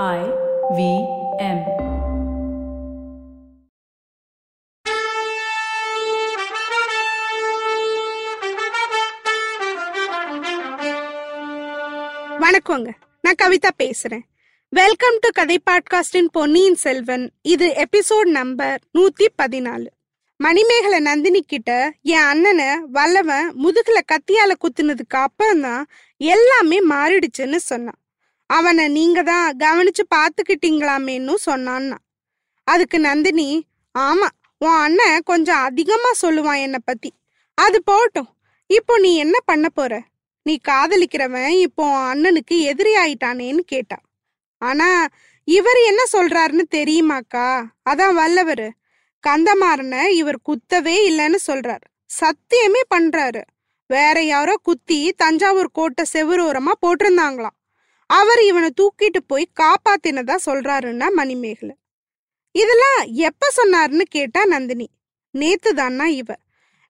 I V M. வணக்கங்க. நான் கவிதா பேசுறேன். வெல்கம் டு கதை பாட்காஸ்டின் பொன்னியின் செல்வன் இது எபிசோட் நம்பர் நூத்தி பதினாலு. மணிமேகலை நந்தினி கிட்ட என் அண்ணனை வல்லவன் முதுகுல கத்தியால குத்துனதுக்கு அப்புறம் தான் எல்லாமே மாறிடுச்சுன்னு சொன்னான். அவனை நீங்க தான் கவனிச்சு பாத்துக்கிட்டீங்களாமேன்னு சொன்னான்னா. அதுக்கு நந்தினி ஆமா உன் அண்ணன் கொஞ்சம் அதிகமா சொல்லுவான் என்னை பத்தி. அது போட்டும். இப்போ நீ என்ன பண்ண போற? நீ காதலிக்கிறவன் இப்போ உன் அண்ணனுக்கு எதிரி ஆயிட்டானேன்னு கேட்டா. ஆனா இவர் என்ன சொல்றாருன்னு தெரியுமாக்கா? அதான் வல்லவர். கந்தமாறனை இவர் குத்தவே இல்லைன்னு சொல்றார். சத்தியமே பண்றாரு. வேற யாரோ குத்தி தஞ்சாவூர் கோட்டை செவரோரமா போட்டிருந்தாங்களாம். அவர் இவனை தூக்கிட்டு போய் காப்பாத்தினதா சொல்றாருன்னா மணிமேகலை. இதெல்லாம் எப்ப சொன்னாருன்னு கேட்டா நந்தினி. நேத்து தானா இவ.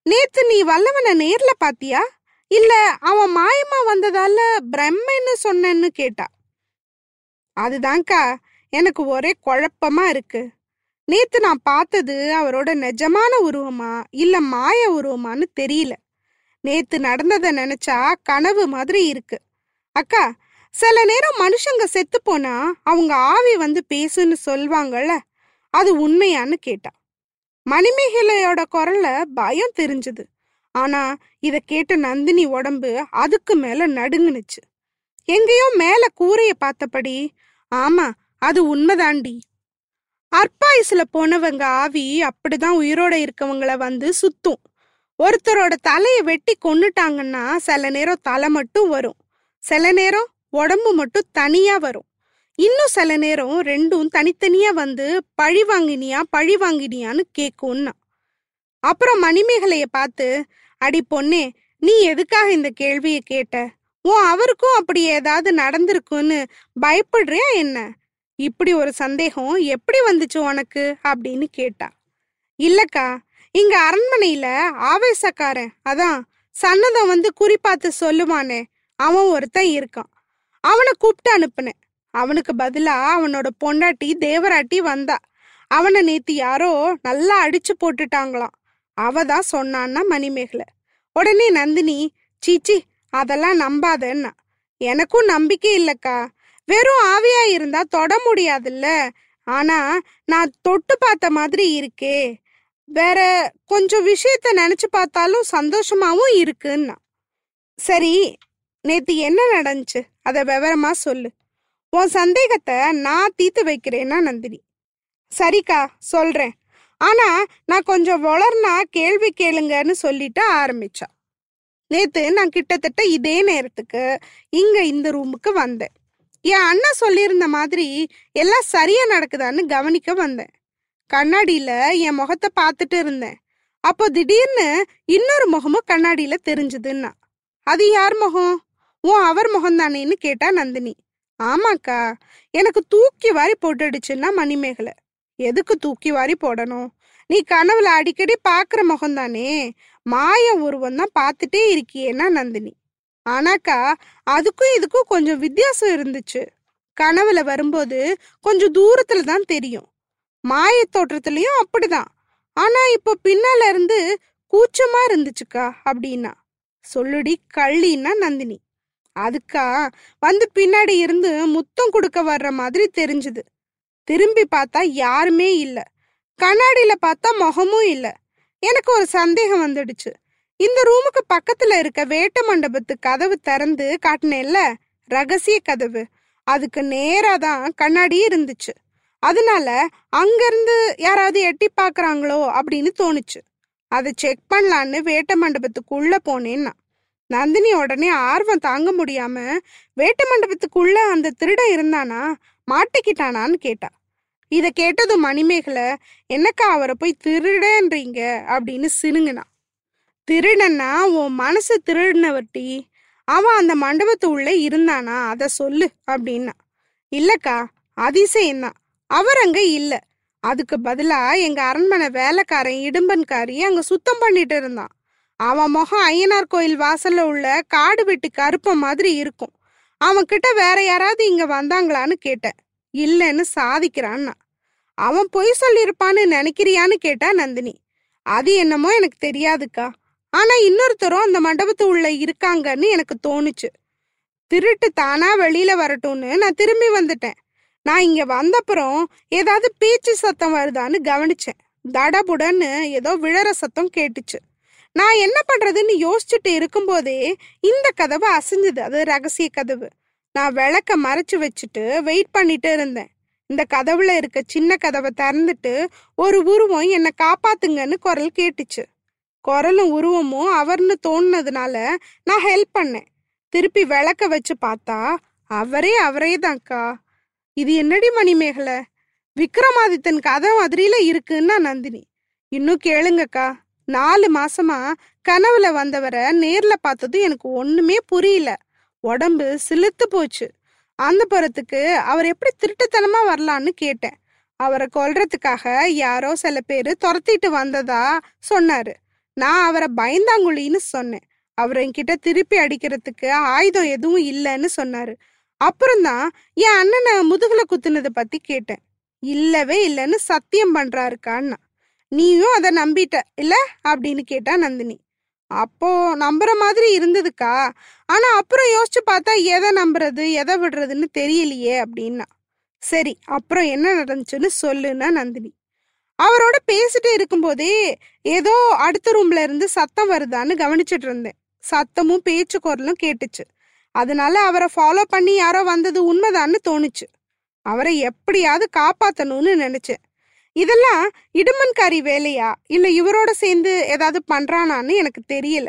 நேத்து நீ வல்லவனை நேர்ல பாத்தியா? இல்ல அவன் மாயமா வந்ததால பிரம்மன்னு சொன்னேன்னு கேட்டா? அதுதான்க்கா எனக்கு ஒரே குழப்பமா இருக்கு. நேத்து நான் பார்த்தது அவரோட நிஜமான உருவமா இல்ல மாய உருவமான்னு தெரியல. நேத்து நடந்ததை நினைச்சா கனவு மாதிரி இருக்கு. அக்கா சில நேரம் மனுஷங்க செத்து போனா அவங்க ஆவி வந்து பேசுன்னு சொல்வாங்கல்ல அது உண்மையான்னு கேட்டா. மணிமேகலையோட குரல்ல பயம் தெரிஞ்சது. ஆனா இத கேட்ட நந்தினி உடம்பு அதுக்கு மேல நடுங்குனுச்சு. எங்கேயோ மேல கூரைய பார்த்தபடி ஆமா அது உண்மைதாண்டி. அற்பாயுசுல போனவங்க ஆவி அப்படிதான் உயிரோட இருக்கவங்கள வந்து சுத்தும். ஒருத்தரோட தலையை வெட்டி கொன்னுட்டாங்கன்னா சில நேரம் தலை மட்டும் வரும். சில நேரம் உடம்பு மட்டும் தனியா வரும். இன்னும் சில நேரம் ரெண்டும் தனித்தனியா வந்து பழி வாங்கினியா பழி வாங்கினியான்னு கேக்கும்னா. அப்புறம் மணிமேகலைய பார்த்து அடி பொண்ணே நீ எதுக்காக இந்த கேள்வியை கேட்ட? உன் அவருக்கும் அப்படி ஏதாவது நடந்திருக்குன்னு பயப்படுறியா என்ன? இப்படி ஒரு சந்தேகம் எப்படி வந்துச்சு உனக்கு? அப்படின்னு கேட்டா. இல்லக்கா இங்க அரண்மனையில ஆவேசக்காரன். அதான் சன்னதம் வந்து குறிப்பாத்து சொல்லுவானே அவன் ஒருத்தன் இருக்கான். அவனை கூப்பிட்டு அனுப்புனேன். அவனுக்கு பதிலா அவனோட பொண்டாட்டி தேவராட்டி வந்தா. அவனை நேத்து யாரோ நல்லா அடிச்சு போட்டுட்டாங்களாம். அவ தான் சொன்னான்னா மணிமேகலை. உடனே நந்தினி சீச்சி அதெல்லாம் நம்பாதன்னா. எனக்கும் நம்பிக்கை இல்லைக்கா. வெறும் ஆவியா இருந்தா தொட முடியாதுல்ல. ஆனா நான் தொட்டு பார்த்த மாதிரி இருக்கே. வேற கொஞ்சம் விஷயத்த நினைச்சு பார்த்தாலும் சந்தோஷமாவும் இருக்குன்னா. சரி நேத்து என்ன நடந்துச்சு? அத விவரமா சொல்லு. உன் சந்தேகத்தை நான் தீர்த்து வைக்கிறேன்னா நந்தினி. சரிக்கா சொல்றேன். ஆனா நான் கொஞ்சம் வளர்னா கேள்வி கேளுங்கன்னு சொல்லிட்டு ஆரம்பிச்சா. நேத்து நான் கிட்டத்தட்ட இதே நேரத்துக்கு இங்க இந்த ரூமுக்கு வந்தேன். என் அண்ணன் சொல்லியிருந்த மாதிரி எல்லாம் சரியா நடக்குதான்னு கவனிக்க வந்தேன். கண்ணாடியில என் முகத்தை பார்த்துட்டு இருந்தேன். அப்போ திடீர்னு இன்னொரு முகமும் கண்ணாடியில தெரிஞ்சதுன்னா. அது யார் முகம்? உன் அவர் முகம் தானேன்னு கேட்டா நந்தினி. ஆமாக்கா எனக்கு தூக்கி வாரி போட்டுடுச்சுன்னா மணிமேகலை. எதுக்கு தூக்கி வாரி போடணும்? நீ கனவுல அடிக்கடி பாக்குற முகம் தானே மாய உருவம் தான் பார்த்துட்டே இருக்கியேன்னா நந்தினி. ஆனாக்கா அதுக்கும் இதுக்கும் கொஞ்சம் வித்தியாசம் இருந்துச்சு. கனவுல வரும்போது கொஞ்சம் தூரத்துல தான் தெரியும். மாய தோற்றத்துலயும் அப்படிதான். ஆனா இப்போ பின்னால இருந்து கூச்சமா இருந்துச்சுக்கா அப்படின்னா. சொல்லுடி கள்ளின்னா நந்தினி. அதுக்கா வந்து பின்னாடி இருந்து முத்தம் கொடுக்க வர்ற மாதிரி தெரிஞ்சுது. திரும்பி பார்த்தா யாருமே இல்லை. கண்ணாடியில பார்த்தா முகமும் இல்லை. எனக்கு ஒரு சந்தேகம் வந்துடுச்சு. இந்த ரூமுக்கு பக்கத்துல இருக்க வேட்ட மண்டபத்து கதவு திறந்து காட்டினேன்ல ரகசிய கதவு. அதுக்கு நேரா தான் கண்ணாடி இருந்துச்சு. அதனால அங்கிருந்து யாராவது எட்டி பாக்குறாங்களோ அப்படின்னு தோணுச்சு. அதை செக் பண்ணலான்னு வேட்ட மண்டபத்துக்குள்ள போனேன்னா. நந்தினி உடனே ஆர்வம் தாங்க முடியாம வேட்டு மண்டபத்துக்குள்ள அந்த திருட இருந்தானா? மாட்டிக்கிட்டானான்னு கேட்டா. இதை கேட்டதும் மணிமேகலை என்னக்கா அவரை போய் திருடன்றீங்க? அப்படின்னு சினுங்கினா. திருடன்னா உன் மனசு திருடினவர்டி அவன் அந்த மண்டபத்து உள்ள இருந்தானா? அதை சொல்லு அப்படின்னா. இல்லக்கா அதிசயம்தான் அவர் அங்க இல்லை. அதுக்கு பதிலா எங்க அரண்மனை வேலைக்காரன் இடும்பன்காரி அங்க சுத்தம் பண்ணிட்டு இருந்தான். அவன் முகம் ஐயனார் கோயில் வாசல்ல உள்ள காடு வெட்டி கருப்ப மாதிரி இருக்கும். அவன் கிட்ட வேற யாராவது இங்க வந்தாங்களான்னு கேட்டேன். இல்லைன்னு சாதிக்கிறான்னா. அவன் பொய் சொல்லியிருப்பான்னு நினைக்கிறியான்னு கேட்டா நந்தினி. அது என்னமோ எனக்கு தெரியாதுக்கா. ஆனா இன்னொருத்தரும் அந்த மண்டபத்து உள்ள இருக்காங்கன்னு எனக்கு தோணுச்சு. திருட்டு தானா வெளியில வரட்டும்னு நான் திரும்பி வந்துட்டேன். நான் இங்க வந்தப்புறம் ஏதாவது பேச்சு சத்தம் வருதான்னு கவனிச்சேன். தடபுடன்னு ஏதோ விழற சத்தம் கேட்டுச்சு. நான் என்ன பண்றதுன்னு யோசிச்சுட்டு இருக்கும்போதே இந்த கதவு அசைஞ்சது. அது ரகசிய கதவு. நான் விளக்க மறைச்சு வச்சுட்டு வெயிட் பண்ணிட்டு இருந்தேன். இந்த கதவுல இருக்க சின்ன கதவை திறந்துட்டு ஒரு உருவம் என்னை காப்பாத்துங்கன்னு குரல் கேட்டுச்சு. குரலும் உருவமும் அவர்னு தோணுனதுனால நான் ஹெல்ப் பண்ணேன். திருப்பி விளக்க வச்சு பார்த்தா அவரே அவரே தான்க்கா இது என்னடி மணிமேகலை? விக்ரமாதித்தன் கதை மாதிரியில இருக்குன்னா நந்தினி. இன்னும் கேளுங்கக்கா. நாலு மாசமா கனவுல வந்தவரை நேர்ல பார்த்தது எனக்கு ஒண்ணுமே புரியல. உடம்பு சிலுத்து போச்சு. அந்த புறத்துக்கு அவர் எப்படி திருட்டுத்தனமா வரலான்னு கேட்டேன். அவரை கொல்றதுக்காக யாரோ சில பேர் துரத்திட்டு வந்ததா சொன்னாரு. நான் அவரை பயந்தாங்குழின்னு சொன்னேன். அவர் என்கிட்ட திருப்பி அடிக்கிறதுக்கு ஆயுதம் எதுவும் இல்லைன்னு சொன்னாரு. அப்புறம்தான் என் அண்ணனை முதுகுல குத்துனதை பத்தி கேட்டேன். இல்லவே இல்லைன்னு சத்தியம் பண்றாருக்கான்னா. நீயும் அதை நம்பிட்ட இல்ல? அப்படின்னு கேட்டா நந்தினி. அப்போ நம்புற மாதிரி இருந்ததுக்கா? ஆனா அப்புறம் யோசிச்சு பார்த்தா எதை நம்புறது எதை விடுறதுன்னு தெரியலையே அப்படின்னா. சரி அப்புறம் என்ன நடந்துச்சுன்னு சொல்லுன்னா நந்தினி. அவரோட பேசிட்டு இருக்கும்போதே ஏதோ அடுத்த ரூம்ல இருந்து சத்தம் வருதான்னு கவனிச்சிட்டு இருந்தேன். சத்தமும் பேச்சு குரலும் கேட்டுச்சு. அதனால அவரை ஃபாலோ பண்ணி யாரோ வந்தது உண்மைதான்னு தோணுச்சு. அவரை எப்படியாவது காப்பாத்தணும்னு நினைச்சேன். இதெல்லாம் இடுமன்காரி வேலையா? இல்ல இவரோட சேர்ந்து ஏதாவது பண்றானான்னு எனக்கு தெரியல.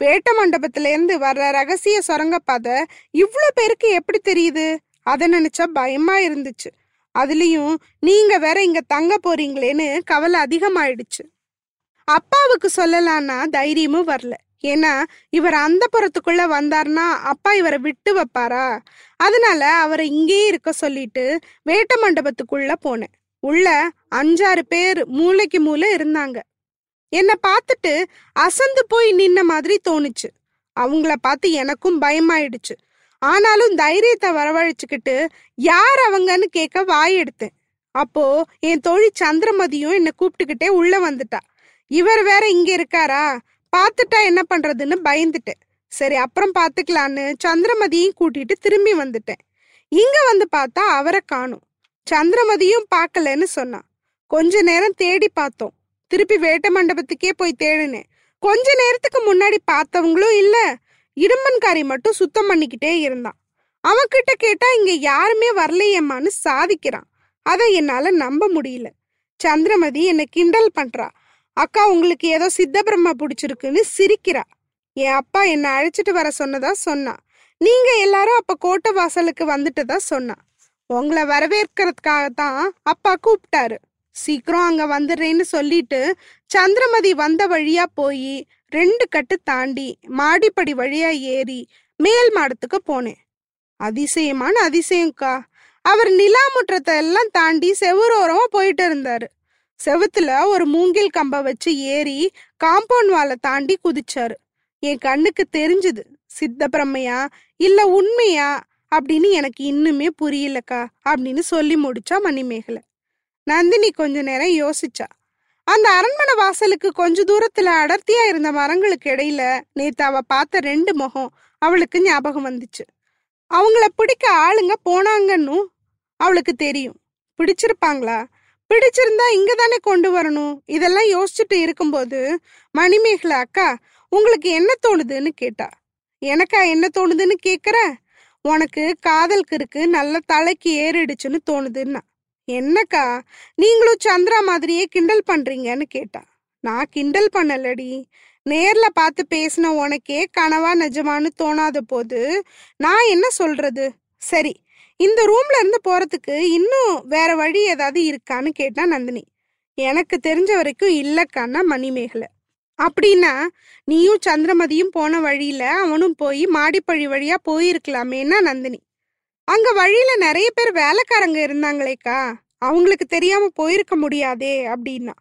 வேட்ட மண்டபத்துல இருந்து வர்ற ரகசிய சுரங்கப்பாதை இவ்வளோ பேருக்கு எப்படி தெரியுது? அதை நினைச்சா பயமா இருந்துச்சு. அதுலயும் நீங்க வேற இங்க தங்க போறீங்களேன்னு கவலை அதிகமாயிடுச்சு. அப்பாவுக்கு சொல்லலான்னா தைரியமும் வரல. ஏன்னா இவர் அந்த புறத்துக்குள்ள வந்தார்னா அப்பா இவரை விட்டு வைப்பாரா? அதனால அவரை இங்கேயே இருக்க சொல்லிட்டு வேட்ட மண்டபத்துக்குள்ள போனேன். உள்ள அஞ்சாறு பேர் மூளைக்கு மூளை இருந்தாங்க. என்னை பார்த்துட்டு அசந்து போய் நின்ன மாதிரி தோணுச்சு. அவங்கள பார்த்து எனக்கும் பயமாயிடுச்சு. ஆனாலும் தைரியத்தை வரவழைச்சுக்கிட்டு யார் அவங்கன்னு கேட்க வாய் எடுத்தேன் அப்போ என் தோழி சந்திரமதியும் என்னை கூப்பிட்டுக்கிட்டே உள்ள வந்துட்டா. இவர் வேற இங்க இருக்காரா? பார்த்துட்டா என்ன பண்றதுன்னு பயந்துட்டேன். சரி அப்புறம் பார்த்துக்கலான்னு சந்திரமதியும் கூட்டிட்டு திரும்பி வந்துட்டேன். இங்க வந்து பார்த்தா அவரை காணும். சந்திரமதியும் பார்க்கலன்னு சொன்னான். கொஞ்ச நேரம் தேடி பார்த்தோம். திருப்பி வேட்ட மண்டபத்துக்கே போய் தேடினேன். கொஞ்ச நேரத்துக்கு முன்னாடி பார்த்தவங்களும் இல்ல. இடும்பன்காரி மட்டும் சுத்தம் பண்ணிக்கிட்டே இருந்தான். அவன்கிட்ட கேட்டா இங்க யாருமே வரலையேம்மான்னு சாதிக்கிறான். அதை என்னால நம்ப முடியல. சந்திரமதி என்னை கிண்டல் பண்றா. அக்கா உங்களுக்கு ஏதோ சித்தபிரம்மா பிடிச்சிருக்குன்னு சிரிக்கிறா. என் அப்பா என்னை அழைச்சிட்டு வர சொன்னதா சொன்னா நீங்க எல்லாரும் அப்ப கோட்டை வாசலுக்கு வந்துட்டதா சொன்னா உங்களை வரவேற்கிறதுக்காக தான் அப்பா கூப்பிட்டாரு. சீக்கிரம் அங்க வந்துடுறேன்னு சொல்லிட்டு சந்திரமதி வந்த வழியா போய் ரெண்டு கட்டு தாண்டி மாடிப்படி வழியா ஏறி மேல் மாடத்துக்கு போனேன். அதிசயமான அதிசயம்க்கா. அவர் நிலா முற்றத்தை எல்லாம் தாண்டி செவுரோரமா போயிட்டு இருந்தாரு. செவுத்துல ஒரு மூங்கில் கம்ப வச்சு ஏறி காம்பவுண்ட் வாலை தாண்டி குதிச்சாரு. என் கண்ணுக்கு தெரிஞ்சுது சித்த பிரம்மையா இல்ல உண்மையா? அப்படின்னு எனக்கு இன்னுமே புரியலக்கா அப்படின்னு சொல்லி முடிச்சா மணிமேகலை. நந்தினி கொஞ்ச நேரம் யோசிச்சா. அந்த அரண்மனை வாசலுக்கு கொஞ்ச தூரத்துல அடர்த்தியா இருந்த மரங்களுக்கு இடையில நேத்து அவ பார்த்த ரெண்டு முகம் அவளுக்கு ஞாபகம் வந்துச்சு. அவங்கள பிடிக்க ஆளுங்க போனாங்கன்னு அவளுக்கு தெரியும். பிடிச்சிருப்பாங்களா? பிடிச்சிருந்தா இங்க தானே கொண்டு வரணும்? இதெல்லாம் யோசிச்சுட்டு இருக்கும்போது மணிமேகலை அக்கா உங்களுக்கு என்ன தோணுதுன்னு கேட்டா? எனக்கா என்ன தோணுதுன்னு கேக்குற? உனக்கு காதல் கிறுக்கு நல்ல தலைக்கு ஏறிடுச்சுன்னு தோணுதுன்னா என்னக்கா? நீங்களும் சந்திரா மாதிரியே கிண்டல் பண்றீங்கன்னு கேட்டா. நான் கிண்டல் பண்ணலடி. நேர்ல பார்த்து பேசின உனக்கே கனவா நிஜமான்னு தோணாத போது நான் என்ன சொல்றது? சரி இந்த ரூம்ல இருந்து போறதுக்கு இன்னும் வேற வழி ஏதாவது இருக்கான்னு கேட்டா நந்தினி. எனக்கு தெரிஞ்ச வரைக்கும் இல்லக்கான்னா மணிமேகலை. அப்படின்னா நீயும் சந்திரமதியும் போன வழியில அவனும் போய் மாடிப்பழி வழியா போயிருக்கலாமேன்னா நந்தினி. அங்க வழியில நிறைய பேர் வேலைக்காரங்க இருந்தாங்களேக்கா. அவங்களுக்கு தெரியாம போயிருக்க முடியாதே அப்படின்னா.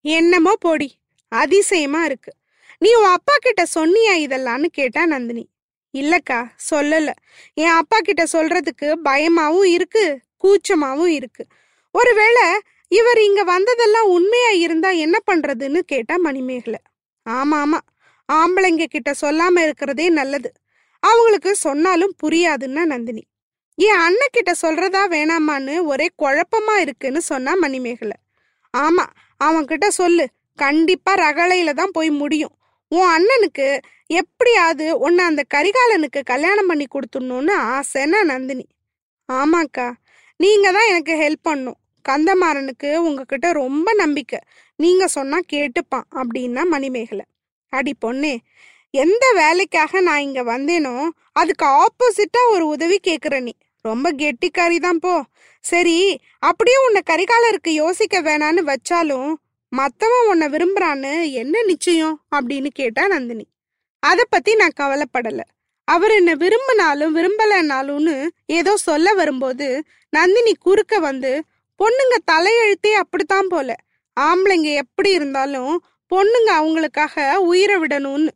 என்னமோ போடி. அதிசயமா இருக்கு. நீ உன் அப்பா கிட்ட சொன்னியா இதெல்லாம்னு கேட்டா நந்தினி. இல்லக்கா சொல்லல. என் அப்பா கிட்ட சொல்றதுக்கு பயமாவும் இருக்கு கூச்சமாவும் இருக்கு. ஒருவேளை இவர் இங்க வந்ததெல்லாம் உண்மையா இருந்தா என்ன பண்றதுன்னு கேட்டா மணிமேகலை. ஆமா ஆமா. ஆம்பளைங்க கிட்ட சொல்லாம இருக்கிறதே நல்லது. அவங்களுக்கு சொன்னாலும் புரியாதுன்னா நந்தினி. என் அண்ணன் கிட்ட சொல்றதா வேணாமான்னு ஒரே குழப்பமா இருக்குன்னு சொன்னா மணிமேகலை. ஆமா அவன் கிட்ட சொல்லு. கண்டிப்பா ரகளையில தான் போய் முடியும். உன் அண்ணனுக்கு எப்படியாவது உன்னை அந்த கரிகாலனுக்கு கல்யாணம் பண்ணி கொடுத்துடணும்னு ஆசைன்னா நந்தினி. ஆமாக்கா நீங்க தான் எனக்கு ஹெல்ப் பண்ணும். கந்தமாறனுக்கு உங்ககிட்ட ரொம்ப நம்பிக்கை. நீங்க சொன்னா கேட்டுப்பான் அப்படின்னா மணிமேகலை. அடி பொண்ணே எந்த வேலைக்காக நான் இங்க வந்தேனோ அதுக்கு ஆப்போசிட்டா ஒரு உதவி கேக்குற நீ. ரொம்ப கெட்டிக்காரி தான் போ. சரி அப்படியே உன்னை கரிகாலருக்கு யோசிக்க வேணான்னு வச்சாலும் மத்தவன் உன்னை விரும்புறான்னு என்ன நிச்சயம் அப்படின்னு கேட்டா நந்தினி. அதை பத்தி நான் கவலைப்படல. அவர் என்ன விரும்பினாலும் விரும்பலைனாலும்னு ஏதோ சொல்ல வரும்போது நந்தினி குறுக்க வந்து பொண்ணுங்க தலையெழுத்தே அப்படித்தான் போல. ஆம்பளைங்க எப்படி இருந்தாலும் பொண்ணுங்க அவங்களுக்காக உயிரை விடணும்னு.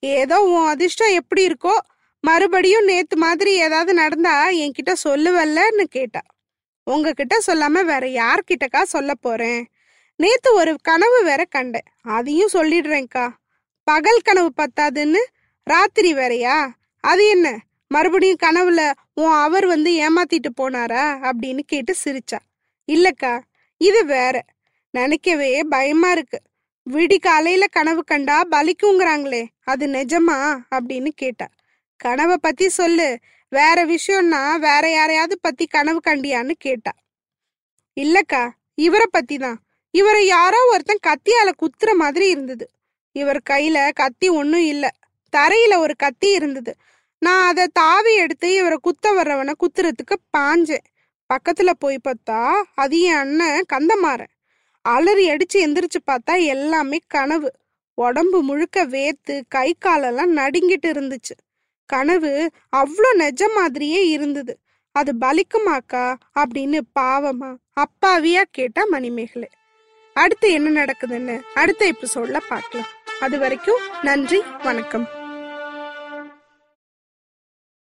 ஏதோ உன் அதிர்ஷ்டம் எப்படி இருக்கோ மறுபடியும் நேத்து மாதிரி ஏதாவது நடந்தா என்கிட்ட சொல்லுவல்லன்னு கேட்டா. உங்ககிட்ட சொல்லாம வேற யார்கிட்டக்கா சொல்ல போறேன்? நேத்து ஒரு கனவு வேற கண்டேன். அதையும் சொல்லிடுறேன்க்கா. பகல் கனவு பத்தாதுன்னு? ராத்திரி வேறையா? அது என்ன? மறுபடியும் கனவுல உன் அவர் வந்து ஏமாத்திட்டு போனாரா? அப்படின்னு கேட்டு சிரிச்சா. இல்லக்கா இது வேற. நினைக்கவே பயமா இருக்கு. விடி காலையில கனவு கண்டா பலிக்குங்கிறாங்களே அது நிஜமா? அப்படின்னு கேட்டா. கனவை பத்தி சொல்லு வேற விஷயம்னா வேற யாரையாவது பத்தி கனவு கண்டியான்னு கேட்டா. இல்லக்கா இவரை பத்தி தான். இவரை யாரோ ஒருத்தன் கத்தியால குத்துற மாதிரி இருந்தது. இவர் கையில கத்தி ஒன்றும் இல்லை. தரையில ஒரு கத்தி இருந்தது. நான் அதை தாவி எடுத்து இவரை குத்த வர்றவனை குத்துறதுக்கு பாஞ்சேன். பக்கத்துல போய் பார்த்தா அது என் அண்ணன் கந்தமாறன். அலறி அடிச்சு எந்திரிச்சு பார்த்தா எல்லாமே கனவு. உடம்பு முழுக்க வேத்து கை காலெல்லாம் நடுங்கிட்டு இருந்துச்சு. கனவு அவ்வளோ நெஜ மாதிரியே இருந்தது. அது பலிக்குமாக்கா? அப்படின்னு பாவமா அப்பாவியா கேட்டா மணிமேகலை. அடுத்து என்ன நடக்குதுன்னு அடுத்த எபிசோட்ல பார்க்கலாம். அது வரைக்கும் நன்றி வணக்கம்.